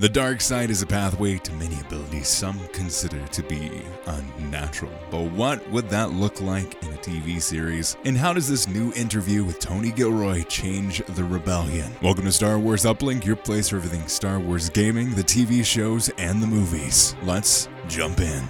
The dark side is a pathway to many abilities some consider to be unnatural. But what would that look like in a TV series? And how does this new interview with Tony Gilroy change the rebellion? Welcome to Star Wars Uplink, your place for everything Star Wars gaming, the TV shows, and the movies. Let's jump in.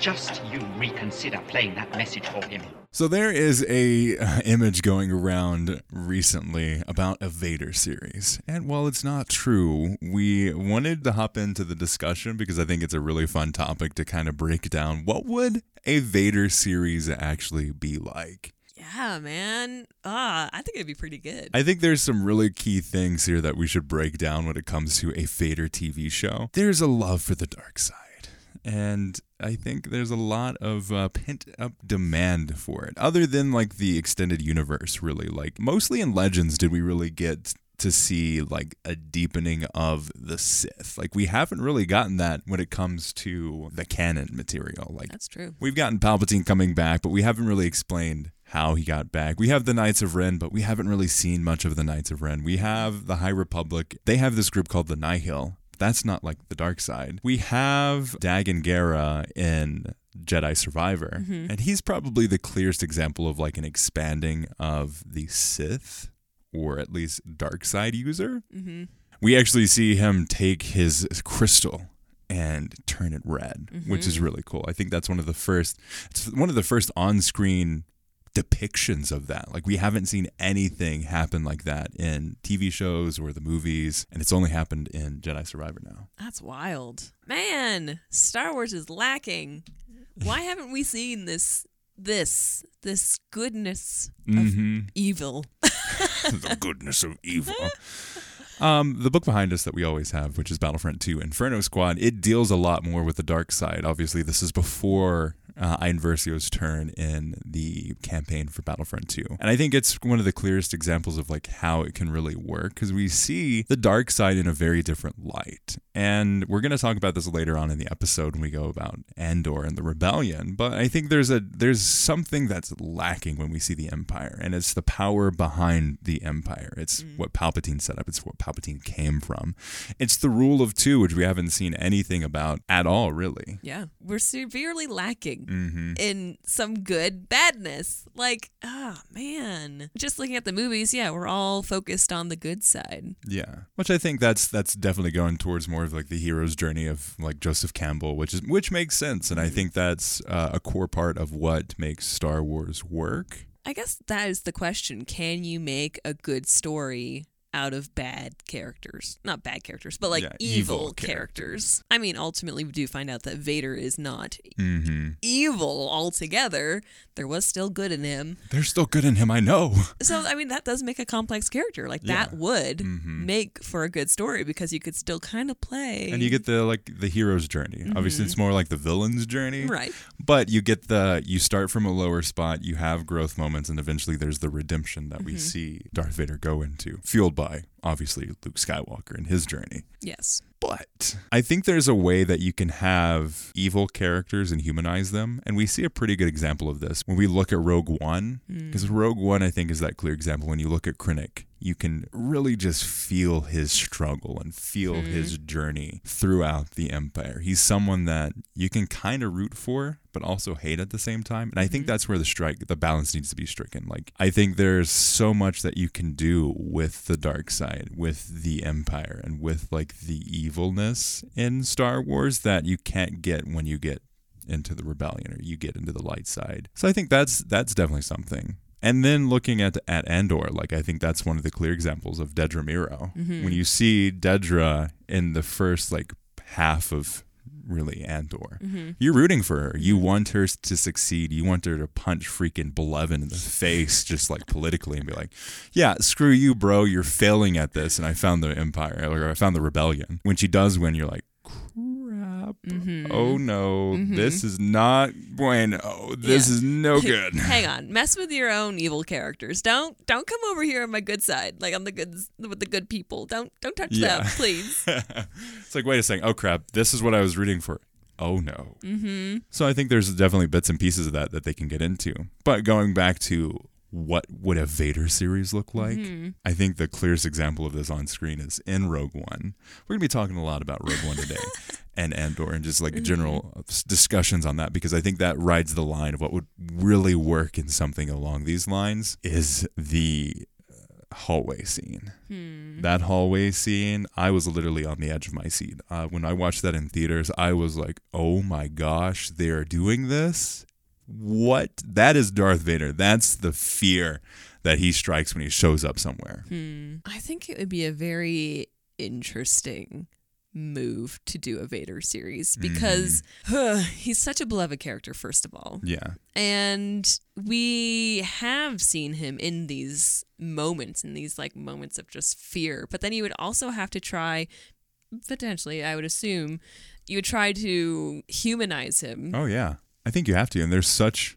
Just you reconsider playing that message for him. So there is a uh, image going around recently about a Vader series. And while it's not true, we wanted to hop into the discussion because I think it's a really fun topic to kind of break down what would a Vader series actually be like. Yeah, man. Ah, I think it'd be pretty good. I think there's some really key things here that we should break down when it comes to a Vader TV show. There's a love for the dark side. And I think there's a lot of uh, pent up demand for it, other than like the extended universe, really. Like, mostly in Legends did we really get to see like a deepening of the Sith. Like, we haven't really gotten that when it comes to the canon material. Like, That's true. We've gotten Palpatine coming back, but we haven't really explained how he got back. We have the Knights of Ren, but we haven't really seen much of the Knights of Ren. We have the High Republic. They have this group called the Nihil. That's not like the dark side. We have Dagan Gera in Jedi Survivor, and he's probably the clearest example of like an expanding of the Sith, or at least dark side user. Mm-hmm. We actually see him take his crystal and turn it red, which is really cool. I think that's one of the first it's one of the first on-screen depictions of that. Like we haven't seen anything happen like that in TV shows or the movies, and it's only happened in Jedi Survivor now. That's wild. Man, Star Wars is lacking. Why haven't we seen this this this goodness of Mm-hmm. evil? the goodness of evil. Um, the book behind us that we always have, which is Battlefront 2 Inferno Squad, it deals a lot more with the dark side. Obviously, this is before uh, Iden Versio's turn in the campaign for Battlefront 2. And I think it's one of the clearest examples of like how it can really work because we see the dark side in a very different light. And we're going to talk about this later on in the episode when we go about Andor and the rebellion, but I think there's a there's something that's lacking when we see the empire and it's the power behind the empire. It's what Palpatine set up, it's what Palpatine came from. It's the rule of 2 which we haven't seen anything about at all really. Yeah, we're severely lacking Mm-hmm. in some good badness. Like, ah, man. Just looking at the movies, yeah, we're all focused on the good side. Yeah, which I think that's that's definitely going towards more of like the hero's journey of like Joseph Campbell, which is which makes sense, and I think that's uh, a core part of what makes Star Wars work. I guess that is the question. Can you make a good story out of bad characters? Not bad characters, but like Yeah, evil, evil characters. I mean, ultimately, we do find out that Vader is not Mm-hmm. evil altogether. There was still good in him. There's still good in him, I know. So, I mean, that does make a complex character. Like, that Yeah. would Mhm. make for a good story because you could still kind of play. And you get the like the hero's journey. Obviously, it's more like the villain's journey, Mm-hmm. Right. But you get the you start from a lower spot, you have growth moments, and eventually there's the redemption that Mm-hmm. we see Darth Vader go into, fueled by obviously Luke Skywalker and his journey. Yes. But I think there's a way that you can have evil characters and humanize them. And we see a pretty good example of this when we look at Rogue One. Hmm. Because Rogue One, I think, is that clear example. When you look at Krennic, you can really just feel his struggle and feel hmm. his journey throughout the Empire. He's someone that you can kind of root for, but also hate at the same time. And I think mm-hmm. that's where the strike, the balance needs to be stricken. Like, I think there's so much that you can do with the dark side, with the Empire, and with like the evilness in Star Wars that you can't get when you get into the rebellion or you get into the light side. So I think that's that's definitely something. And then looking at at Andor, like I think that's one of the clear examples of Dedra Miro. Mm-hmm. When you see Dedra in the first like half of really Andor, mm-hmm. you're rooting for her. You mm-hmm. want her to succeed. You want her to punch freaking Blevin in the face, just like politically, and be like, "Yeah, screw you, bro. You're failing at this." And I found the Empire, or I found the rebellion. When she does win, you're like, crap. Oh no, this is not bueno. This Yeah. is no good. Hang on, mess with your own evil characters. Don't don't come over here on my good side, like on the good with the good people. Don't don't touch Yeah. them, please. it's like, wait a second. Oh crap, this is what I was rooting for. Oh no. Mm-hmm. So I think there's definitely bits and pieces of that that they can get into. But going back to what would a Vader series look like? Mm-hmm. I think the clearest example of this on screen is in Rogue One. We're gonna be talking a lot about Rogue One today, and Andor, and just like general Mm-hmm. discussions on that because I think that rides the line of what would really work in something along these lines is the uh, hallway scene. Hmm. That hallway scene, I was literally on the edge of my seat. Uh, when I watched that in theaters, I was like, oh my gosh, they're doing this? What? That is Darth Vader. That's the fear that he strikes when he shows up somewhere. Hmm. I think it would be a very interesting move to do a Vader series because he's such a beloved character, first of all. Yeah. And we have seen him in these moments, in these like moments of just fear. But then you would also have to try, potentially, I would assume, you would try to humanize him. Oh yeah. I think you have to. And there's such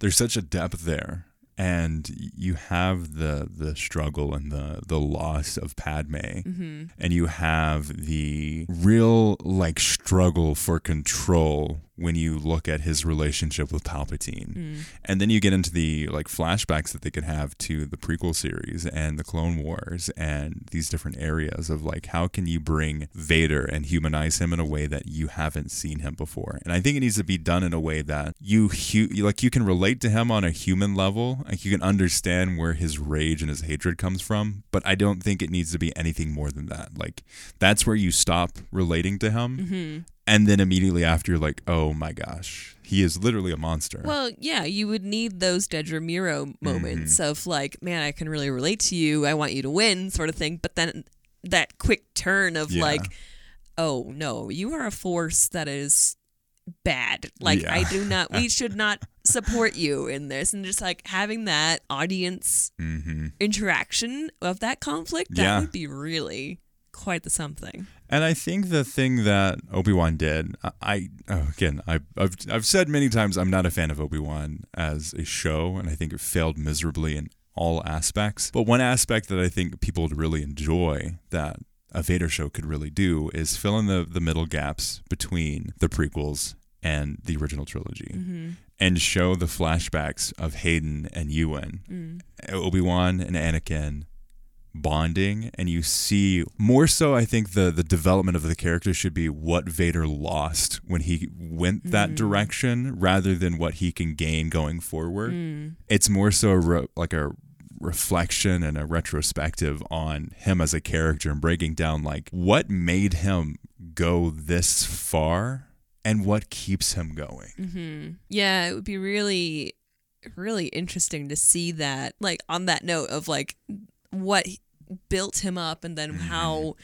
there's such a depth there. And you have the the struggle and the the loss of Padme. Mm-hmm. and you have the real like struggle for control when you look at his relationship with Palpatine. Mm. And then you get into the like flashbacks that they could have to the prequel series and the Clone Wars and these different areas of like how can you bring Vader and humanize him in a way that you haven't seen him before. And I think it needs to be done in a way that you hu- like you can relate to him on a human level, like you can understand where his rage and his hatred comes from, but I don't think it needs to be anything more than that. Like that's where you stop relating to him. Mm-hmm. And then immediately after, you're like, oh my gosh, he is literally a monster. Well, yeah, you would need those Dedra Miro moments Mm-hmm. of like, man, I can really relate to you. I want you to win, sort of thing. But then that quick turn of Yeah. like, oh no, you are a force that is bad. Like, Yeah. I do not, we should not support you in this. And just like having that audience hmm interaction of that conflict, that Yeah. would be really quite the something. And I think the thing that Obi Wan did, I, I oh, again, I, I've I've said many times I'm not a fan of Obi Wan as a show, and I think it failed miserably in all aspects. But one aspect that I think people would really enjoy that a Vader show could really do is fill in the the middle gaps between the prequels and the original trilogy. Mm-hmm. And show the flashbacks of Hayden and Ewan, mm. Obi Wan and Anakin, bonding and you see more so I think the the development of the character should be what Vader lost when he went that direction rather than what he can gain going forward. It's more so a re- like a reflection and a retrospective on him as a character and breaking down like what made him go this far and what keeps him going. Mm-hmm. Yeah, it would be really, really interesting to see that. Like on that note of like what built him up, and then mm-hmm. how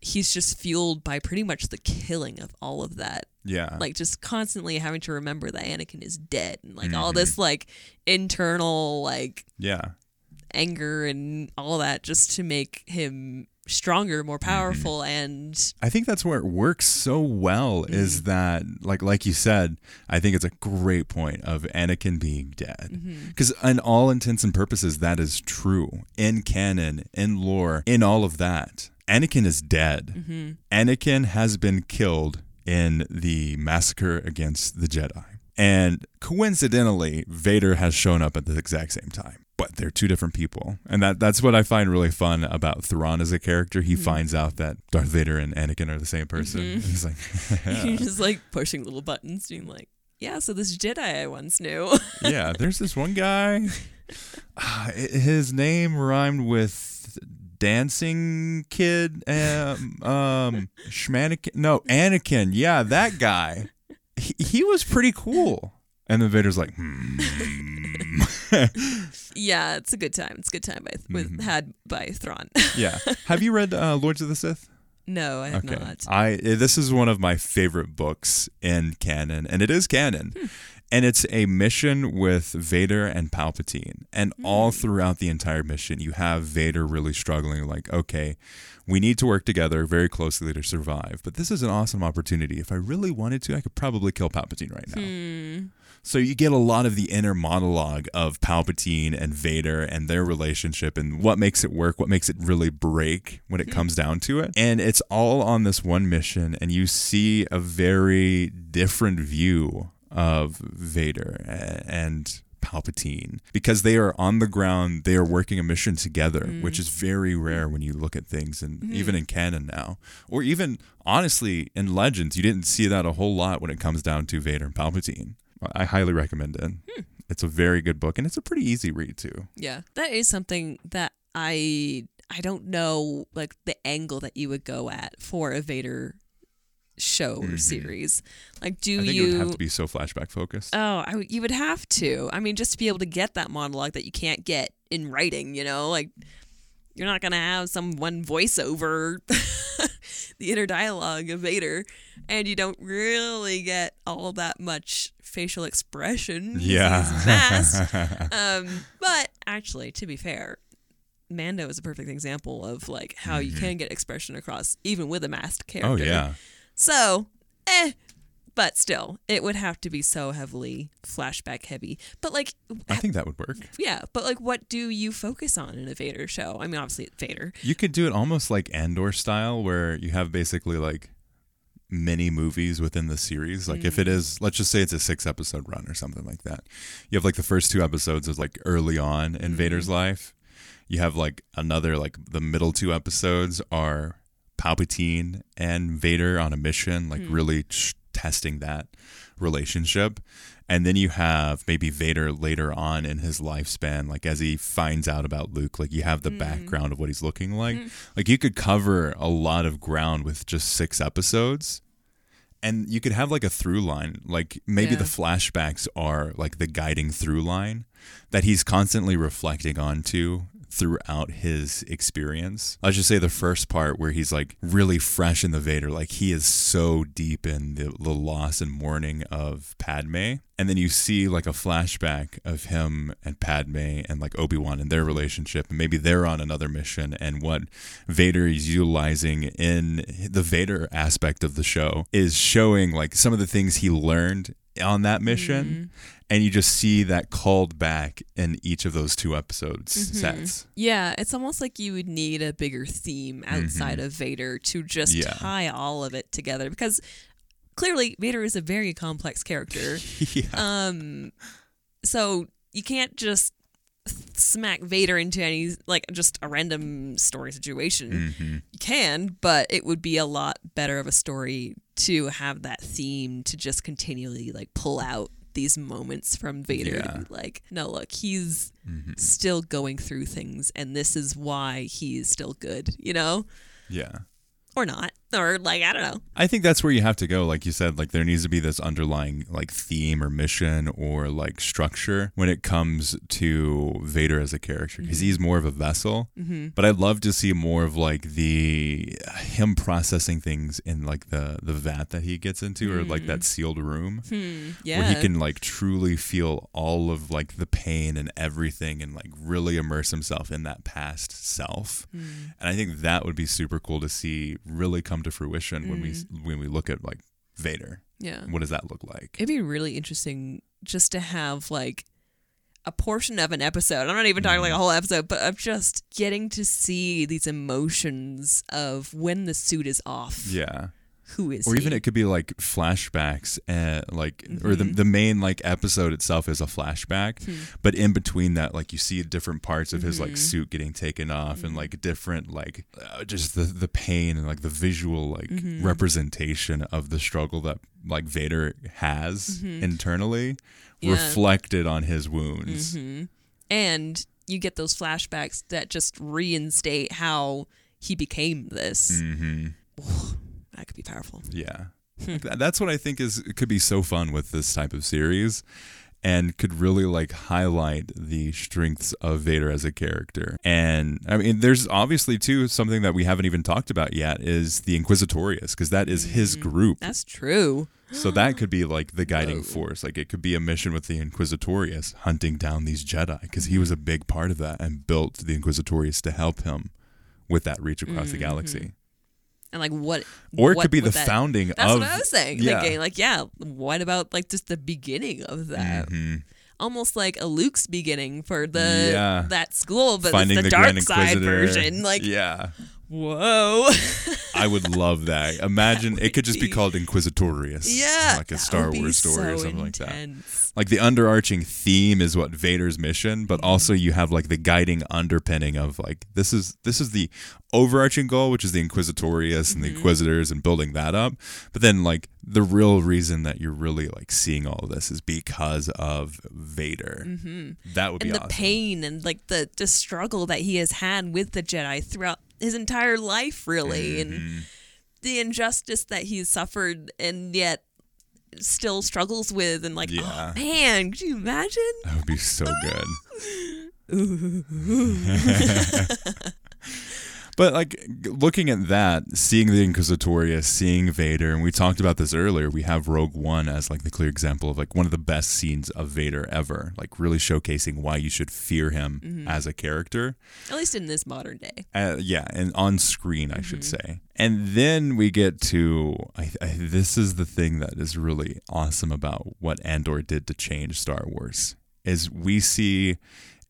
he's just fueled by pretty much the killing of all of that. Yeah. Like just constantly having to remember that Anakin is dead, and like all this mm-hmm. like internal like yeah. anger and all that, just to make him stronger, more powerful, and I think that's where it works so well Mm-hmm. is that like like you said, I think it's a great point of Anakin being dead. Mm-hmm. Because in all intents and purposes that is true. In canon, in lore, in all of that. Anakin is dead. Mm-hmm. Anakin has been killed in the massacre against the Jedi. And coincidentally, Vader has shown up at the exact same time. But they're two different people. And that that's what I find really fun about Thrawn as a character. He finds out that Darth Vader and Anakin are the same person. And he's like, you're just like pushing little buttons, being like, "Yeah, so this Jedi I once knew." yeah, there's this one guy. I- His name rhymed with dancing kid. Um, um Schmanikin. No, Anakin. Yeah, that guy. He, he was pretty cool. And then Vader's like, hmm. Yeah, it's a good time. It's a good time by with had by Thrawn. yeah. Have you read uh, Lords of the Sith? no, I have not. I this is one of my favorite books in canon, and it is canon. Hmm. And it's a mission with Vader and Palpatine. And all Hmm. throughout the entire mission, you have Vader really struggling, like, okay, we need to work together very closely to survive. But this is an awesome opportunity. If I really wanted to, I could probably kill Palpatine right now. Hmm. So you get a lot of the inner monologue of Palpatine and Vader and their relationship and what makes it work, what makes it really break when it comes down to it. And it's all on this one mission and you see a very different view of Vader and Palpatine because they are on the ground, they are working a mission together, Mm. which is very rare when you look at things and Mm-hmm. even in canon now. Or even honestly in Legends, you didn't see that a whole lot when it comes down to Vader and Palpatine. I highly recommend it. Hmm. It's a very good book and it's a pretty easy read too. Yeah. That is something that I I don't know like the angle that you would go at for a Vader show or series. Like do Mm-hmm. I think you it would have to be so flashback focused. Oh, I, you would have to. I mean, just to be able to get that monologue that you can't get in writing, you know, like you're not gonna have some one voiceover the inner dialogue of Vader, and you don't really get all that much facial expression. yeah. um, but actually, to be fair, Mando is a perfect example of like how you can get expression across even with a masked character. oh yeah. So, eh. But still, it would have to be so heavily flashback heavy. But like, I think that would work. yeah. But like, what do you focus on in a Vader show? I mean, obviously it's Vader. You could do it almost like Andor style, where you have basically like mini movies within the series. Like if it mm. is, let's just say it's a six episode run or something like that. You have like the first two episodes is like early on in mm-hmm. Vader's life. You have like another like the middle two episodes are Palpatine and Vader on a mission, like hmm. really ch- testing that relationship. And then you have maybe Vader later on in his lifespan, like as he finds out about Luke, like you have the mm. background of what he's looking like. Mm. Like you could cover a lot of ground with just six episodes. And you could have like a through line. Like maybe Yeah. the flashbacks are like the guiding through line that he's constantly reflecting onto throughout his experience. I should say the first part where he's like really fresh in the Vader, like he is so deep in the, the loss and mourning of Padme. And then you see like a flashback of him and Padme and like Obi Wan and their relationship. And maybe they're on another mission. And what Vader is utilizing in the Vader aspect of the show is showing like some of the things he learned on that mission. Mm-hmm. And you just see that called back in each of those two episodes sets. Yeah, it's almost like you would need a bigger theme outside of Vader to just Yeah. tie all of it together because clearly Vader is a very complex character. yeah. Um, so you can't just smack Vader into any like just a random story situation. hmm You can, but it would be a lot better of a story to have that theme to just continually like pull out these moments from Vader Yeah. to be like, no, look, he's hmm still going through things and this is why he's still good, you know? Yeah. Or not. Or like, I don't know. I think that's where you have to go. Like you said, like there needs to be this underlying like theme or mission or like structure when it comes to Vader as a character because he's more of a vessel. Mm-hmm. But I'd love to see more of like the him processing things in like the the vat that he gets into or like that sealed room Hmm. Yeah. where he can like truly feel all of like the pain and everything and like really immerse himself in that past self. Hmm. And I think that would be super cool to see really come to fruition when we mm. when we look at like Vader. yeah. What does that look like? It'd be really interesting just to have like a portion of an episode. I'm not even talking like a mm. whole episode, but of just getting to see these emotions of when the suit is off. Yeah. Who is Or even it could be like flashbacks and like or the Mhm. the main like episode itself is a flashback, Hmm. but in between that like you see different parts of his like Mhm. suit getting taken off and Mhm. like different like uh, just the the pain and like the visual like representation of the struggle that like Vader has internally Yeah. reflected on his wounds. And you get those flashbacks that just reinstate how he became this. That could be powerful. Yeah. Hmm. That's what I think is it could be so fun with this type of series and could really like highlight the strengths of Vader as a character. And I mean there's obviously too something that we haven't even talked about yet is the Inquisitorius because that is his Mm. group. That's true. So that could be like the guiding Whoa. force. Like it could be a mission with the Inquisitorius hunting down these Jedi because he was a big part of that and built the Inquisitorius to help him with that reach across the Mhm. galaxy. And like what? Or it what could be the that- founding That's of what I was saying. yeah. Thinking like, yeah, what about like just the beginning of that? Mhm. Almost like a Luke's beginning for the Yeah. that school, but finding it's the, the dark side version. Like, yeah, Whoa. I would love that. Imagine it could just be be- called Inquisitorius. yeah. Like a Star Wars story or so something like that. Like the underarching theme is what Vader's mission, but Mm-hmm. also you have like the guiding underpinning of like this is this is the overarching goal, which is the Inquisitorius and the Mm-hmm. Inquisitors and building that up. But then like the real reason that you're really like seeing all of this is because of Vader. That would Mm-hmm. And be the awesome. pain and like the, the struggle that he has had with the Jedi throughout his entire life, really. And Mm-hmm. the injustice that he's suffered and yet still struggles with. And like, Yeah. oh man, could you imagine? That would be so good. but like looking at that, seeing the Inquisitorius, seeing Vader, and we talked about this earlier. We have Rogue One as like the clear example of like one of the best scenes of Vader ever, like really showcasing why you should fear him as a character. At least in this modern day. Uh, yeah, and on screen, I should say. And then we get to I, I, this is the thing that is really awesome about what Andor did to change Star Wars is we see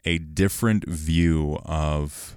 a different view of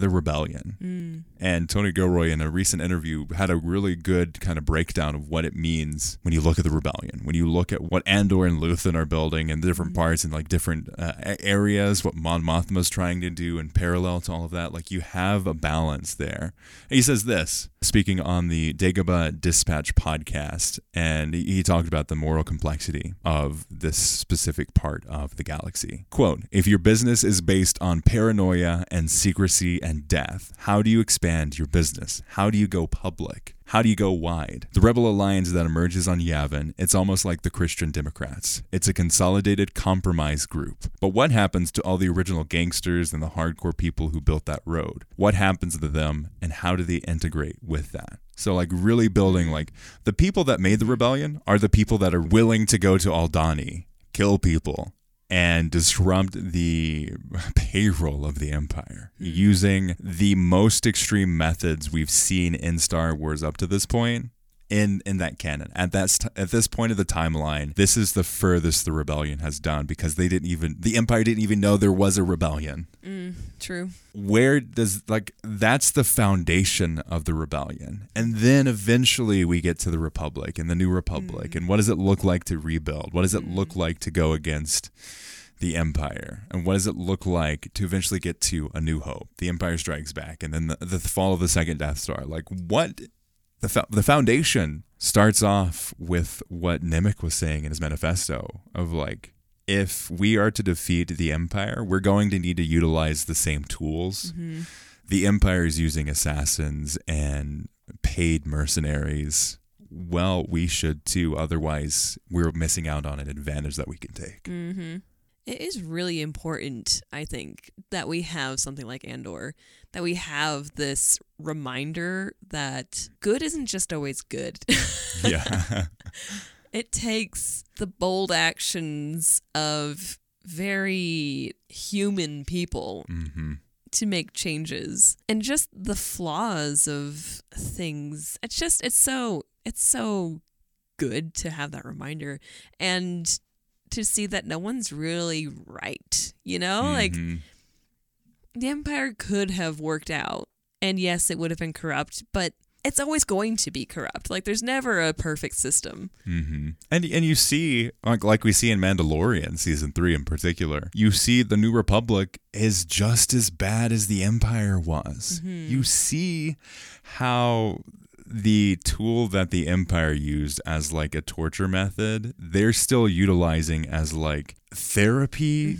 the rebellion. And Tony Gilroy in a recent interview had a really good kind of breakdown of what it means when you look at the rebellion. When you look at what Andor and Luthen are building and the different parts and like different uh, areas, what Mon Mothma is trying to do in parallel to all of that, like you have a balance there. And he says this, speaking on the Dagobah Dispatch podcast, and he he talked about the moral complexity of this specific part of the galaxy. Quote, if your business is based on paranoia and secrecy and death, how do you expand your business? How do you go public? How do you go wide? The rebel alliance that emerges on Yavin, it's almost like the Christian Democrats. It's a consolidated compromise group. But what happens to all the original gangsters and the hardcore people who built that road? What happens to them and how do they integrate with that? So like really building like the people that made the rebellion are the people that are willing to go to Aldhani, kill people, and disrupt the payroll of the empire mm-hmm. using the most extreme methods we've seen in Star Wars up to this point in in that canon. At that st- at this point of the timeline this is the furthest the rebellion has done because they didn't even the empire didn't even know there was a rebellion. Mm, true. where does like that's the foundation of the rebellion. And then eventually we get to the republic and the new republic. Mm. And what does it look like to rebuild? What does it look mm. like to go against the empire? And what does it look like to eventually get to a new hope? The empire strikes back and then the, the fall of the second death star. Like what the, fo- the foundation starts off with what Nemik was saying in his manifesto of like if we are to defeat the empire we're going to need to utilize the same tools the empire is using assassins and paid mercenaries. Well we should too otherwise we're missing out on an advantage that we can take. Mm-hmm. It is really important, I think, that we have something like Andor, that we have this reminder that good isn't just always good. yeah it takes the bold actions of very human people hmm to make changes and just the flaws of things it's just it's so it's so good to have that reminder and to see that no one's really right you know like Mhm. The empire could have worked out and yes it would have been corrupt but it's always going to be corrupt like there's never a perfect system hmm And and you see like like we see in Mandalorian season three in particular, you see the New Republic is just as bad as the Empire was. You see how the tool that the Empire used as like a torture method, they're still utilizing as like therapy.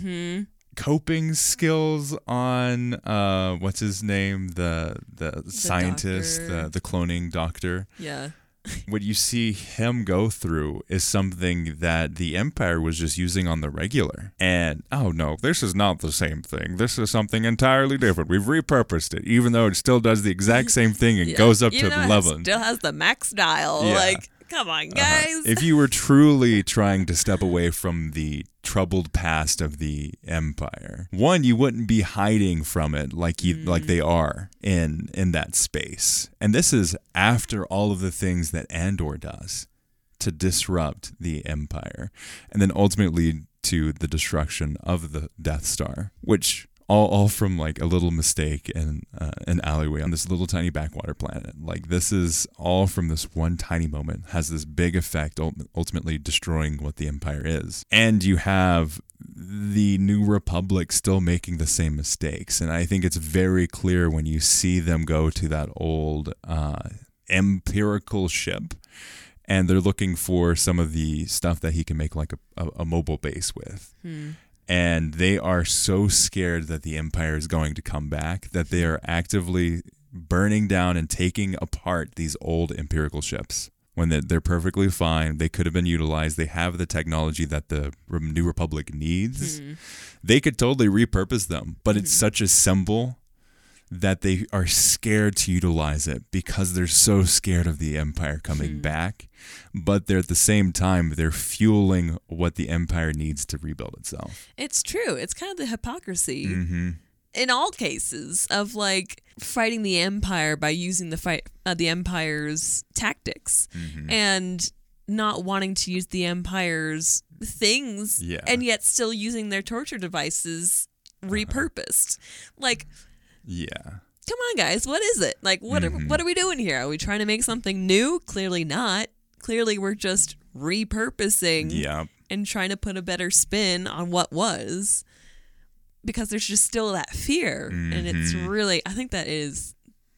Coping skills on uh what's his name the the, scientist doctor. the the cloning doctor yeah what you see him go through is something that the empire was just using on the regular and oh no this is not the same thing this is something entirely different we've repurposed it even though it still does the exact same thing and Yeah. goes up Even to though it 11 Still has the max dial. Yeah. Like, come on, Uh-huh. guys. if you were truly trying to step away from the troubled past of the empire one you wouldn't be hiding from it like you like they are in in that space and this is after all of the things that andor does to disrupt the empire and then ultimately to the destruction of the death star which all, all from like a little mistake in uh, an alleyway on this little tiny backwater planet. Like this is all from this one tiny moment has this big effect, ultimately destroying what the empire is. And you have the New Republic still making the same mistakes, and I think it's very clear when you see them go to that old uh, empirical ship. And they're looking for some of the stuff that he can make like a, a, a mobile base with and they are so scared that the empire is going to come back that they are actively burning down and taking apart these old empirical ships. When they- they're perfectly fine they could have been utilized they have the technology that the new republic needs. Mm-hmm. They could totally repurpose them but it's mm-hmm. such a symbol that they are scared to utilize it because they're so scared of the empire coming back but they're at the same time they're fueling what the empire needs to rebuild itself It's true. It's kind of the hypocrisy mm-hmm. in all cases of like fighting the empire by using the fight uh, the empire's tactics Mm-hmm. and not wanting to use the empire's things Yeah. and yet still using their torture devices repurposed. Like yeah. Come on guys what is it? Like what are, mm-hmm. what are we doing here? Are we trying to make something new? Clearly not. Clearly we're just repurposing yeah and trying to put a better spin on what was because there's just still that fear. And it's mm-hmm. really i think that is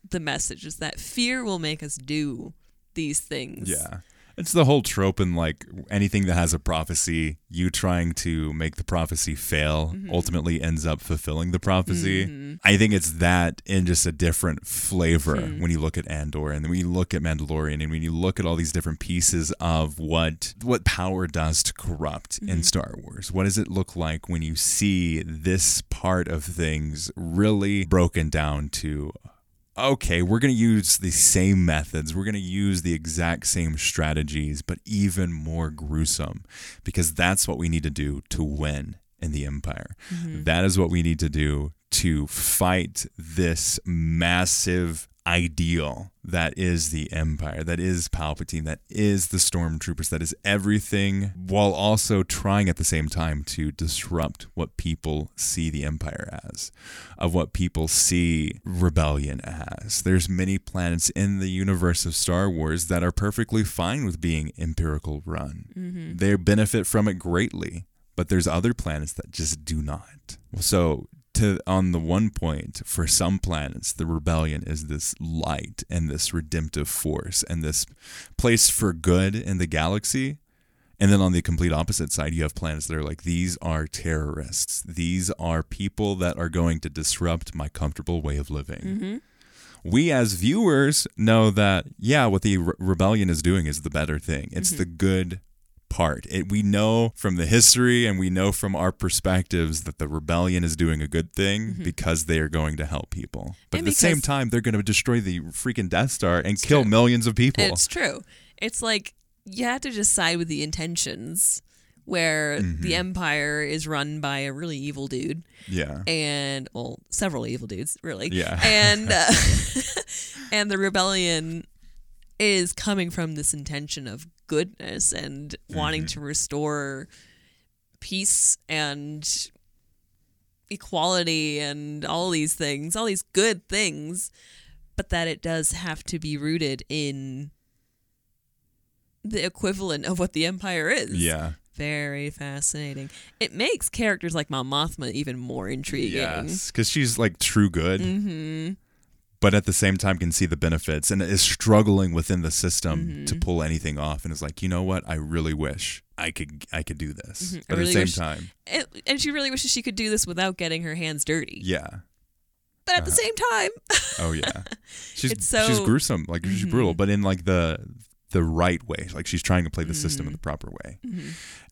the message is that fear will make us do these things. Yeah it's the whole trope in like anything that has a prophecy you trying to make the prophecy fail mm-hmm. ultimately ends up fulfilling the prophecy. Mm-hmm. I think it's that in just a different flavor hmm. when you look at andor and when you look at mandalorian and when you look at all these different pieces of what what power does to corrupt in mm-hmm. star wars. What does it look like when you see this part of things really broken down to okay, we're going to use the same methods. We're going to use the exact same strategies, but even more gruesome because that's what we need to do to win in the empire. Mm-hmm. That is what we need to do to fight this massive ideal that is the empire, that is Palpatine, that is the stormtroopers, that is everything, while also trying at the same time to disrupt what people see the empire as, of what people see rebellion as. There's many planets in the universe of Star Wars that are perfectly fine with being empirical run. Mm-hmm. They benefit from it greatly, but there's other planets that just do not. So to on the one point for some planets the rebellion is this light and this redemptive force and this place for good in the galaxy. And then on the complete opposite side you have planets that are like these are terrorists. These are people that are going to disrupt my comfortable way of living. Mm-hmm. We as viewers know that yeah what the re- rebellion is doing is the better thing. It's mm-hmm. the good part it, we know from the history and we know from our perspectives that the rebellion is doing a good thing because they are going to help people but And at the same time they're going to destroy the freaking death star and kill true. millions of people It's true. It's like you have to just side with the intentions where Mm-hmm. the empire is run by a really evil dude yeah and well several evil dudes really Yeah. and uh, and the rebellion is coming from this intention of goodness and wanting Mm-hmm. to restore peace and equality and all these things all these good things but that it does have to be rooted in the equivalent of what the empire is yeah very fascinating. It makes characters like Mon Mothma even more intriguing. yes because she's like true good Mm-hmm. But at the same time can see the benefits and is struggling within the system Mm-hmm. to pull anything off and is like you know what i really wish i could i could do this Mm-hmm. But at the same time And, and she really wishes she could do this without getting her hands dirty. yeah But at the same time, Oh yeah, she's It's so- Mm-hmm. she's gruesome, like she's brutal, but in like the the right way. Like she's trying to play the system Mm-hmm. in the proper way.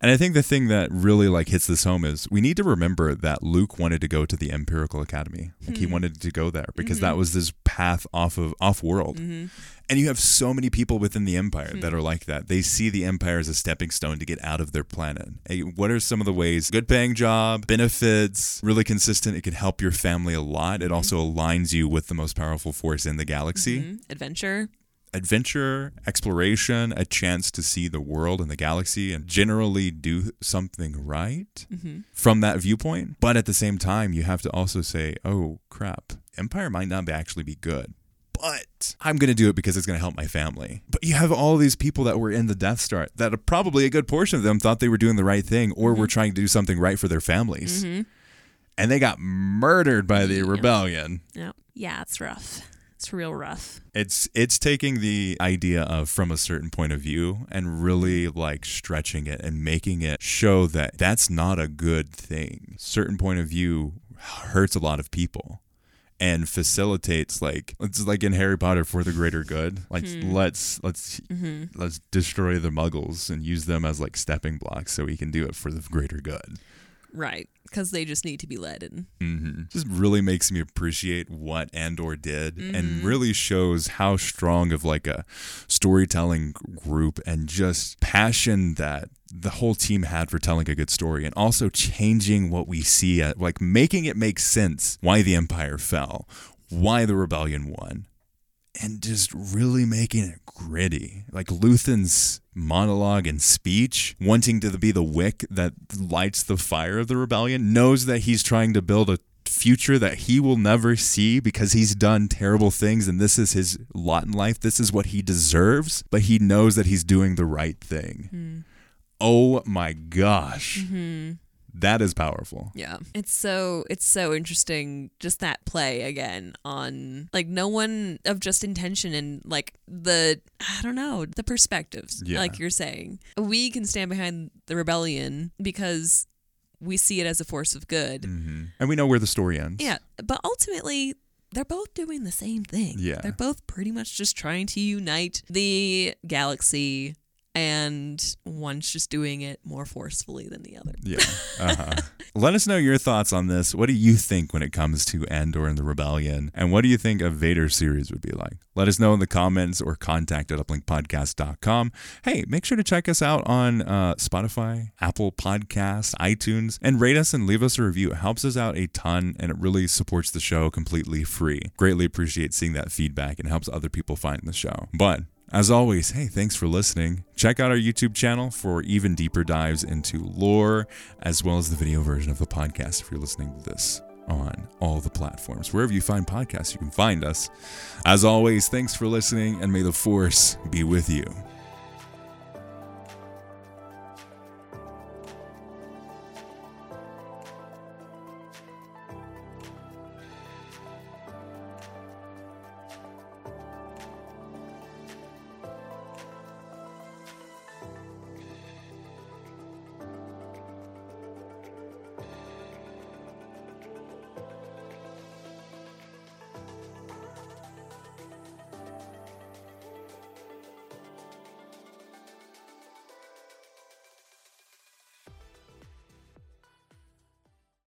And I think the thing that really like hits this home is we need to remember that Luke wanted to go to the Empirical Academy. Like Hmm. he wanted to go there because Mm-hmm. that was his path off of off world. And you have so many people within the Empire Hmm. that are like that. They see the Empire as a stepping stone to get out of their planet. Hey, what are some of the ways? Good paying job, benefits, really consistent. It can help your family a lot. It also aligns you with the most powerful force in the galaxy. Adventure. Adventure, exploration, a chance to see the world and the galaxy and generally do something right mm-hmm. from that viewpoint. But at the same time, you have to also say, oh crap, Empire might not actually be good. But I'm going to do it because it's going to help my family. But you have all these people that were in the Death Star that are probably a good portion of them thought they were doing the right thing or were mm-hmm. trying to do something right for their families. Mm-hmm. And they got murdered by the rebellion. Yeah. Yeah, it's rough. It's real rough. It's it's taking the idea of from a certain point of view and really like stretching it and making it show that that's not a good thing. Certain point of view hurts a lot of people and facilitates like it's like in Harry Potter for the greater good. Like hmm. let's let's mm-hmm. let's destroy the muggles and use them as like stepping blocks so we can do it for the greater good. Right. Because they just need to be led in. hmm Just really makes me appreciate what Andor did and really shows how strong of like a storytelling group and just passion that the whole team had for telling a good story and also changing what we see at like making it make sense why the empire fell, why the rebellion won. And just really making it gritty. Like Luthen's monologue and speech, wanting to be the wick that lights the fire of the rebellion, knows that he's trying to build a future that he will never see because he's done terrible things and this is his lot in life. This is what he deserves, but he knows that he's doing the right thing. Hmm. Oh my gosh. Mm-hmm. That is powerful. Yeah. It's so it's so interesting just that play again on like no one of just intention and like the I don't know, the perspectives Yeah. like you're saying. We can stand behind the rebellion because we see it as a force of good. hmm And we know where the story ends. Yeah, but ultimately they're both doing the same thing. Yeah. They're both pretty much just trying to unite the galaxy and one's just doing it more forcefully than the other. Yeah. Uh-huh. Let us know your thoughts on this. What do you think when it comes to Andor and the Rebellion? And what do you think a Vader series would be like? Let us know in the comments or contact at uplinkpodcast.com. Hey, make sure to check us out on uh, Spotify, Apple Podcasts, iTunes, and rate us and leave us a review. It helps us out a ton and it really supports the show completely free. Greatly appreciate seeing that feedback and helps other people find the show. But as always, hey, thanks for listening. Check out our YouTube channel for even deeper dives into lore, as well as the video version of the podcast if you're listening to this on all the platforms. Wherever you find podcasts, you can find us. As always, thanks for listening, and may the Force be with you.